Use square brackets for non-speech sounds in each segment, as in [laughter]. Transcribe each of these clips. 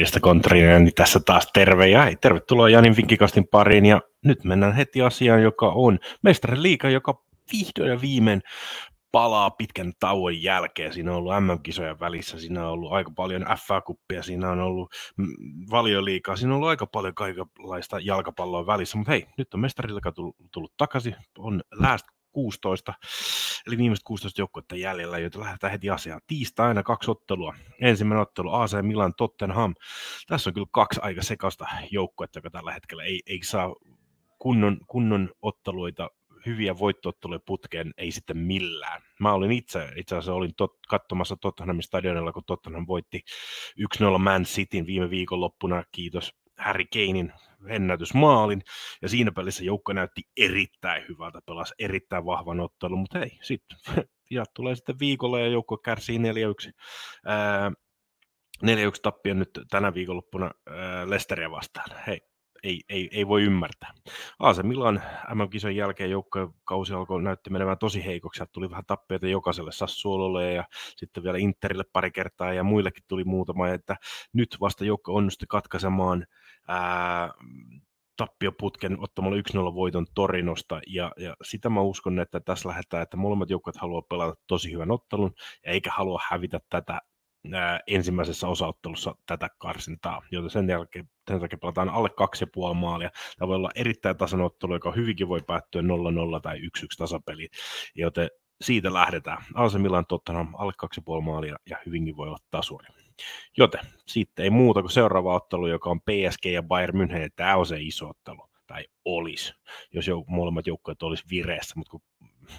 Morjesta Kontrinen, niin tässä taas terve ja hei, tervetuloa Janin Vinkikastin pariin ja nyt mennään heti asiaan, joka on Mestarin liiga, joka vihdoin ja viimein palaa pitkän tauon jälkeen. Siinä on ollut MM-kisojen välissä, siinä on ollut aika paljon FA-kuppia, siinä on ollut valioliikaa, siinä on ollut aika paljon kaikenlaista jalkapalloa välissä, mutta hei, nyt on mestariliiga tullut, tullut takaisin, on last 16, eli viimeiset 16 joukkuetta jäljellä, joita lähdetään heti asiaan. Tiistaina kaksi ottelua. Ensimmäinen ottelu AC Milan Tottenham. Tässä on kyllä kaksi aika sekasta joukkuetta, joka tällä hetkellä ei, ei saa kunnon, kunnon otteluita hyviä voittootteluja putkeen ei sitten millään. Mä olin itse, itse asiassa olin tot, katsomassa Tottenhamin stadionilla, kun Tottenham voitti 1-0 Man Cityn viime viikonloppuna, kiitos Harry Kanein ennätysmaalin, ja siinä pelissä joukko näytti erittäin hyvältä, pelasi erittäin vahvan ottelun, mutta ei, sitten [laughs] ja tulee sitten viikolla ja joukko kärsii 4-1. Ää, 4-1 tappia nyt tänä viikonloppuna ää, Lesteriä vastaan. Hei, ei, ei, ei voi ymmärtää. AC Milan MM-kisojen jälkeen joukkojen kausi alkoi näytti menemään tosi heikoksi. Tuli vähän tappioita jokaiselle Sassuololle ja sitten vielä Interille pari kertaa ja muillekin tuli muutama. Että nyt vasta joukko onnistui katkaisemaan tappioputken ottamalla 1-0 voiton Torinosta, ja, ja sitä mä uskon, että tässä lähdetään, että molemmat joukkueet haluaa pelata tosi hyvän ottelun, ja eikä halua hävitä tätä ää, ensimmäisessä osaottelussa tätä karsintaa, joten sen jälkeen sen takia pelataan alle 2,5 maalia. Tämä voi olla erittäin tasainen ottelu, joka hyvinkin voi päättyä 0-0 tai 1-1 tasapeli, joten siitä lähdetään. AC Milan Tottenham alle 2,5 maalia ja hyvinkin voi olla tasuri. Joten sitten ei muuta kuin seuraava ottelu, joka on PSG ja Bayern München. Tämä on se iso ottelu, tai olisi, jos jou- molemmat joukkueet olisi vireessä, mutta kun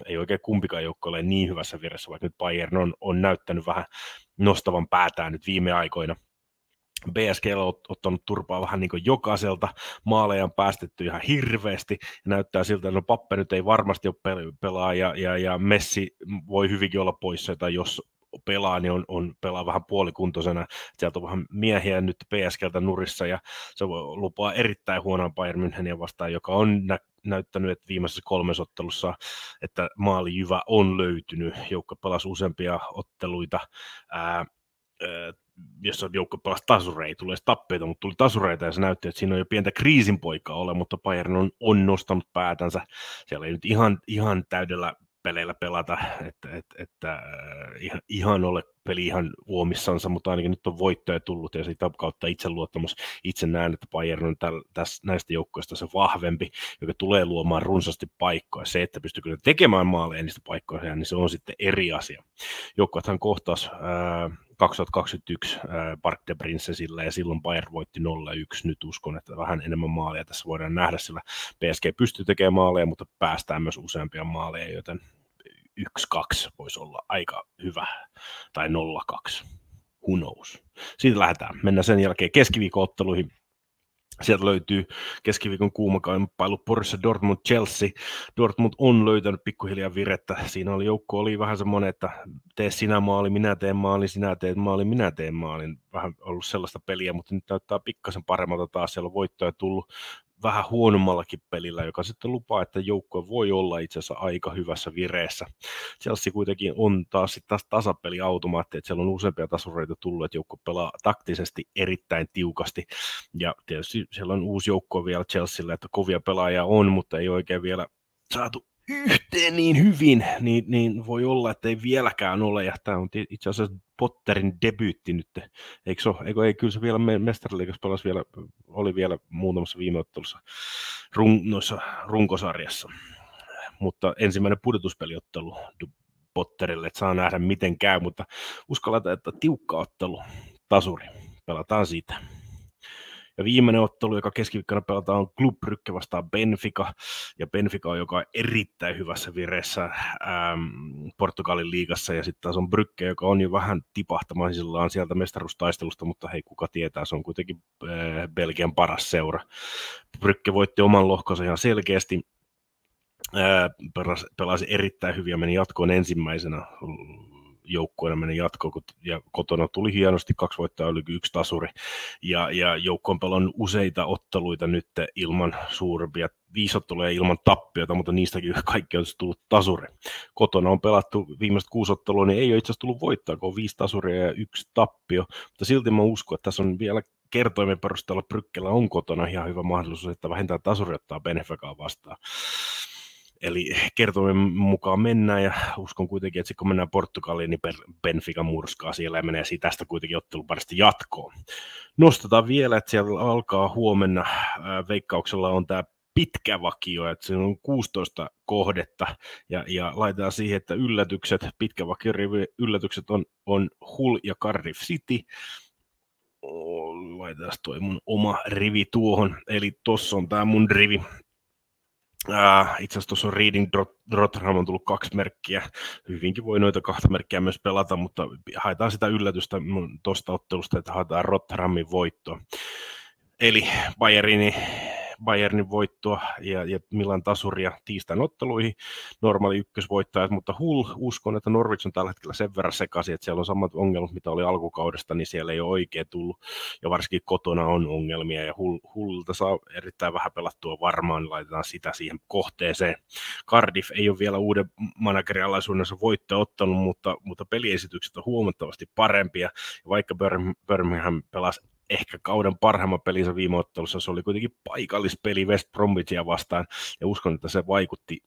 ei oikein kumpikaan joukko ole niin hyvässä vireessä, vaikka nyt Bayern on, on näyttänyt vähän nostavan päätään nyt viime aikoina. BSG on ottanut turpaa vähän niin kuin jokaiselta, maaleja on päästetty ihan hirveästi, ja näyttää siltä, että no Pappe nyt ei varmasti ole pelaa, ja, ja, ja Messi voi hyvinkin olla poissa, tai jos pelaa, niin on, on pelaa vähän puolikuntoisena. Sieltä on vähän miehiä nyt PSGltä nurissa ja se lupaa erittäin huonoa Bayern Münchenia vastaan, joka on nä- näyttänyt, että viimeisessä kolmessa ottelussa, että maalijyvä on löytynyt. Joukko pelasi useampia otteluita, ää, ää, jossa joukko pelasi tasureita, tulee tappeita, mutta tuli tasureita ja se näytti, että siinä on jo pientä kriisin poikaa ole, mutta Bayern on, on nostanut päätänsä. Siellä ei nyt ihan, ihan täydellä peleillä pelata, että, että, että äh, ihan, ihan ole peli ihan uomissansa, mutta ainakin nyt on voittoja tullut ja sitä kautta itseluottamus. Itse näen, että Bayern on täl, täs, näistä joukkoista se vahvempi, joka tulee luomaan runsasti paikkoja. Se, että pystyykö ne tekemään maaleja niistä paikkoja, niin se on sitten eri asia. Joukkueethan kohtas ää, 2021 ää, Park de Princesillä ja silloin Bayern voitti 0-1. Nyt uskon, että vähän enemmän maaleja tässä voidaan nähdä, sillä PSG pystyy tekemään maaleja, mutta päästään myös useampia maaleja, joten 1-2 voisi olla aika hyvä, tai 0-2, who knows. Siitä lähdetään. Mennään sen jälkeen keskiviikkootteluihin. Sieltä löytyy keskiviikon kuumakamppailu Borussia Dortmund Chelsea. Dortmund on löytänyt pikkuhiljaa virettä. Siinä oli joukko oli vähän semmoinen, että tee sinä maali, minä teen maali, sinä teet maali, minä teen maalin. Vähän ollut sellaista peliä, mutta nyt näyttää pikkasen paremmalta taas. Siellä on voittoja tullut vähän huonommallakin pelillä, joka sitten lupaa, että joukkue voi olla itse asiassa aika hyvässä vireessä. Chelsea kuitenkin on taas taas tasapeliautomaatti, että siellä on useampia tasureita tullut, että joukkue pelaa taktisesti erittäin tiukasti, ja tietysti siellä on uusi joukkue vielä Chelsealle, että kovia pelaajia on, mutta ei oikein vielä saatu yhteen niin hyvin, niin, niin voi olla, että ei vieläkään ole, ja tämä on itse asiassa Potterin debyytti nyt, eikö, ole, eikö ei, kyllä se vielä mestariliikassa pelasi vielä, oli vielä muutamassa viime ottelussa run, noissa runkosarjassa, mutta ensimmäinen pudotuspeliottelu Potterille, että saa nähdä miten käy, mutta uskalletaan, että tiukka ottelu, tasuri, pelataan siitä. Ja viimeinen ottelu, joka keskiviikkona pelataan, on Club Brygge vastaan Benfica. Ja Benfica on joka on erittäin hyvässä vireessä ähm, Portugalin liigassa. Ja sitten taas on Brygge, joka on jo vähän tipahtamaisillaan sieltä mestaruustaistelusta, mutta hei, kuka tietää, se on kuitenkin äh, Belgian paras seura. Brygge voitti oman lohkonsa ihan selkeästi. Äh, pelasi erittäin hyviä, meni jatkoon ensimmäisenä joukkueena meni jatkoon, ja kotona tuli hienosti kaksi voittaa, oli yksi tasuri, ja, ja joukko on useita otteluita nyt ilman suurempia viisi ottelua ilman tappiota, mutta niistäkin [laughs] kaikki on tullut tasuri. Kotona on pelattu viimeiset kuusi ottelua, niin ei ole itse asiassa tullut voittaa, kun on viisi tasuria ja yksi tappio, mutta silti mä uskon, että tässä on vielä kertoimen perusteella Brykkelä on kotona ihan hyvä mahdollisuus, että vähintään tasuri ottaa Benfecaa vastaan. Eli kertoimen mukaan mennään ja uskon kuitenkin, että kun mennään Portugaliin, niin Benfica murskaa siellä ja menee siitä tästä kuitenkin otteluparista jatkoon. Nostetaan vielä, että siellä alkaa huomenna veikkauksella on tämä pitkä vakio, että se on 16 kohdetta ja, ja laitetaan siihen, että yllätykset, pitkä vakio yllätykset on, on Hull ja Cardiff City, laitetaan toi mun oma rivi tuohon, eli tossa on tämä mun rivi, Uh, itse asiassa tuossa on Reading Rotterdam on tullut kaksi merkkiä. Hyvinkin voi noita kahta merkkiä myös pelata, mutta haetaan sitä yllätystä tuosta ottelusta, että haetaan Rotterdamin voittoa. Eli Bayernin Bayernin voittoa ja, ja Milan tasuria tiistain otteluihin, normaali ykkösvoittajat, mutta Hull, uskon, että Norwich on tällä hetkellä sen verran sekaisin, että siellä on samat ongelmat, mitä oli alkukaudesta, niin siellä ei ole oikein tullut, ja varsinkin kotona on ongelmia, ja Hull, Hullta saa erittäin vähän pelattua varmaan, niin laitetaan sitä siihen kohteeseen. Cardiff ei ole vielä uuden managerialaisuudessa voitto ottanut, mutta, mutta peliesitykset on huomattavasti parempia, ja vaikka Birmingham pelasi ehkä kauden parhaimman pelinsä viime ottelussa. Se oli kuitenkin paikallispeli West Bromwichia vastaan, ja uskon, että se vaikutti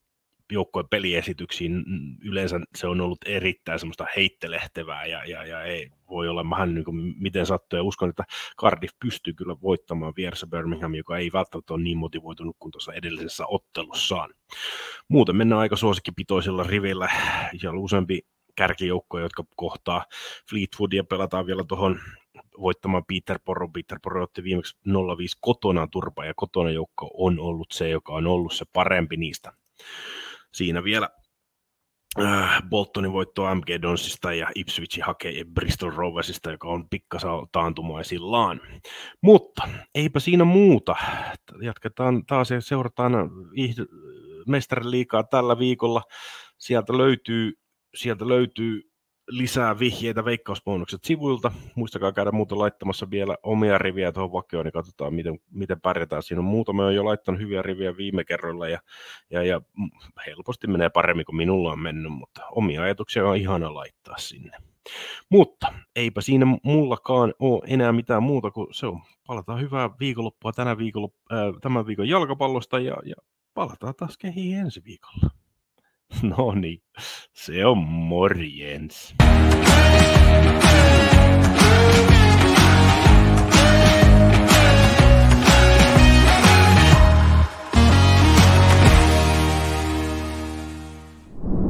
joukkojen peliesityksiin. Yleensä se on ollut erittäin semmoista heittelehtevää, ja, ja, ja ei voi olla vähän niin kuin miten sattuu, ja uskon, että Cardiff pystyy kyllä voittamaan vieressä Birmingham, joka ei välttämättä ole niin motivoitunut kuin tuossa edellisessä ottelussaan. Muuten mennään aika suosikkipitoisilla rivillä, ja useampi kärkijoukkoja, jotka kohtaa Fleetwoodia, pelataan vielä tuohon voittamaan Peter Porro. Peter Porro otti viimeksi 0-5 kotona turpa, ja kotona joukko on ollut se, joka on ollut se parempi niistä. Siinä vielä äh, Boltonin voitto MG Donsista ja Ipswich hakee Bristol Roversista, joka on pikkasa taantumaisillaan. Mutta eipä siinä muuta. Jatketaan taas ja seurataan mestarin liikaa tällä viikolla. Sieltä löytyy, sieltä löytyy lisää vihjeitä veikkausbonukset sivuilta. Muistakaa käydä muuten laittamassa vielä omia riviä tuohon vakioon, niin katsotaan, miten, miten pärjätään. Siinä on muutama on jo laittanut hyviä riviä viime kerralla, ja, ja, ja helposti menee paremmin kuin minulla on mennyt, mutta omia ajatuksia on ihana laittaa sinne. Mutta eipä siinä mullakaan ole enää mitään muuta kuin se on. Palataan hyvää viikonloppua tänä viikolla, äh, tämän viikon jalkapallosta ja, ja palataan taas kehiin ensi viikolla. [laughs] No niin, se on morjens.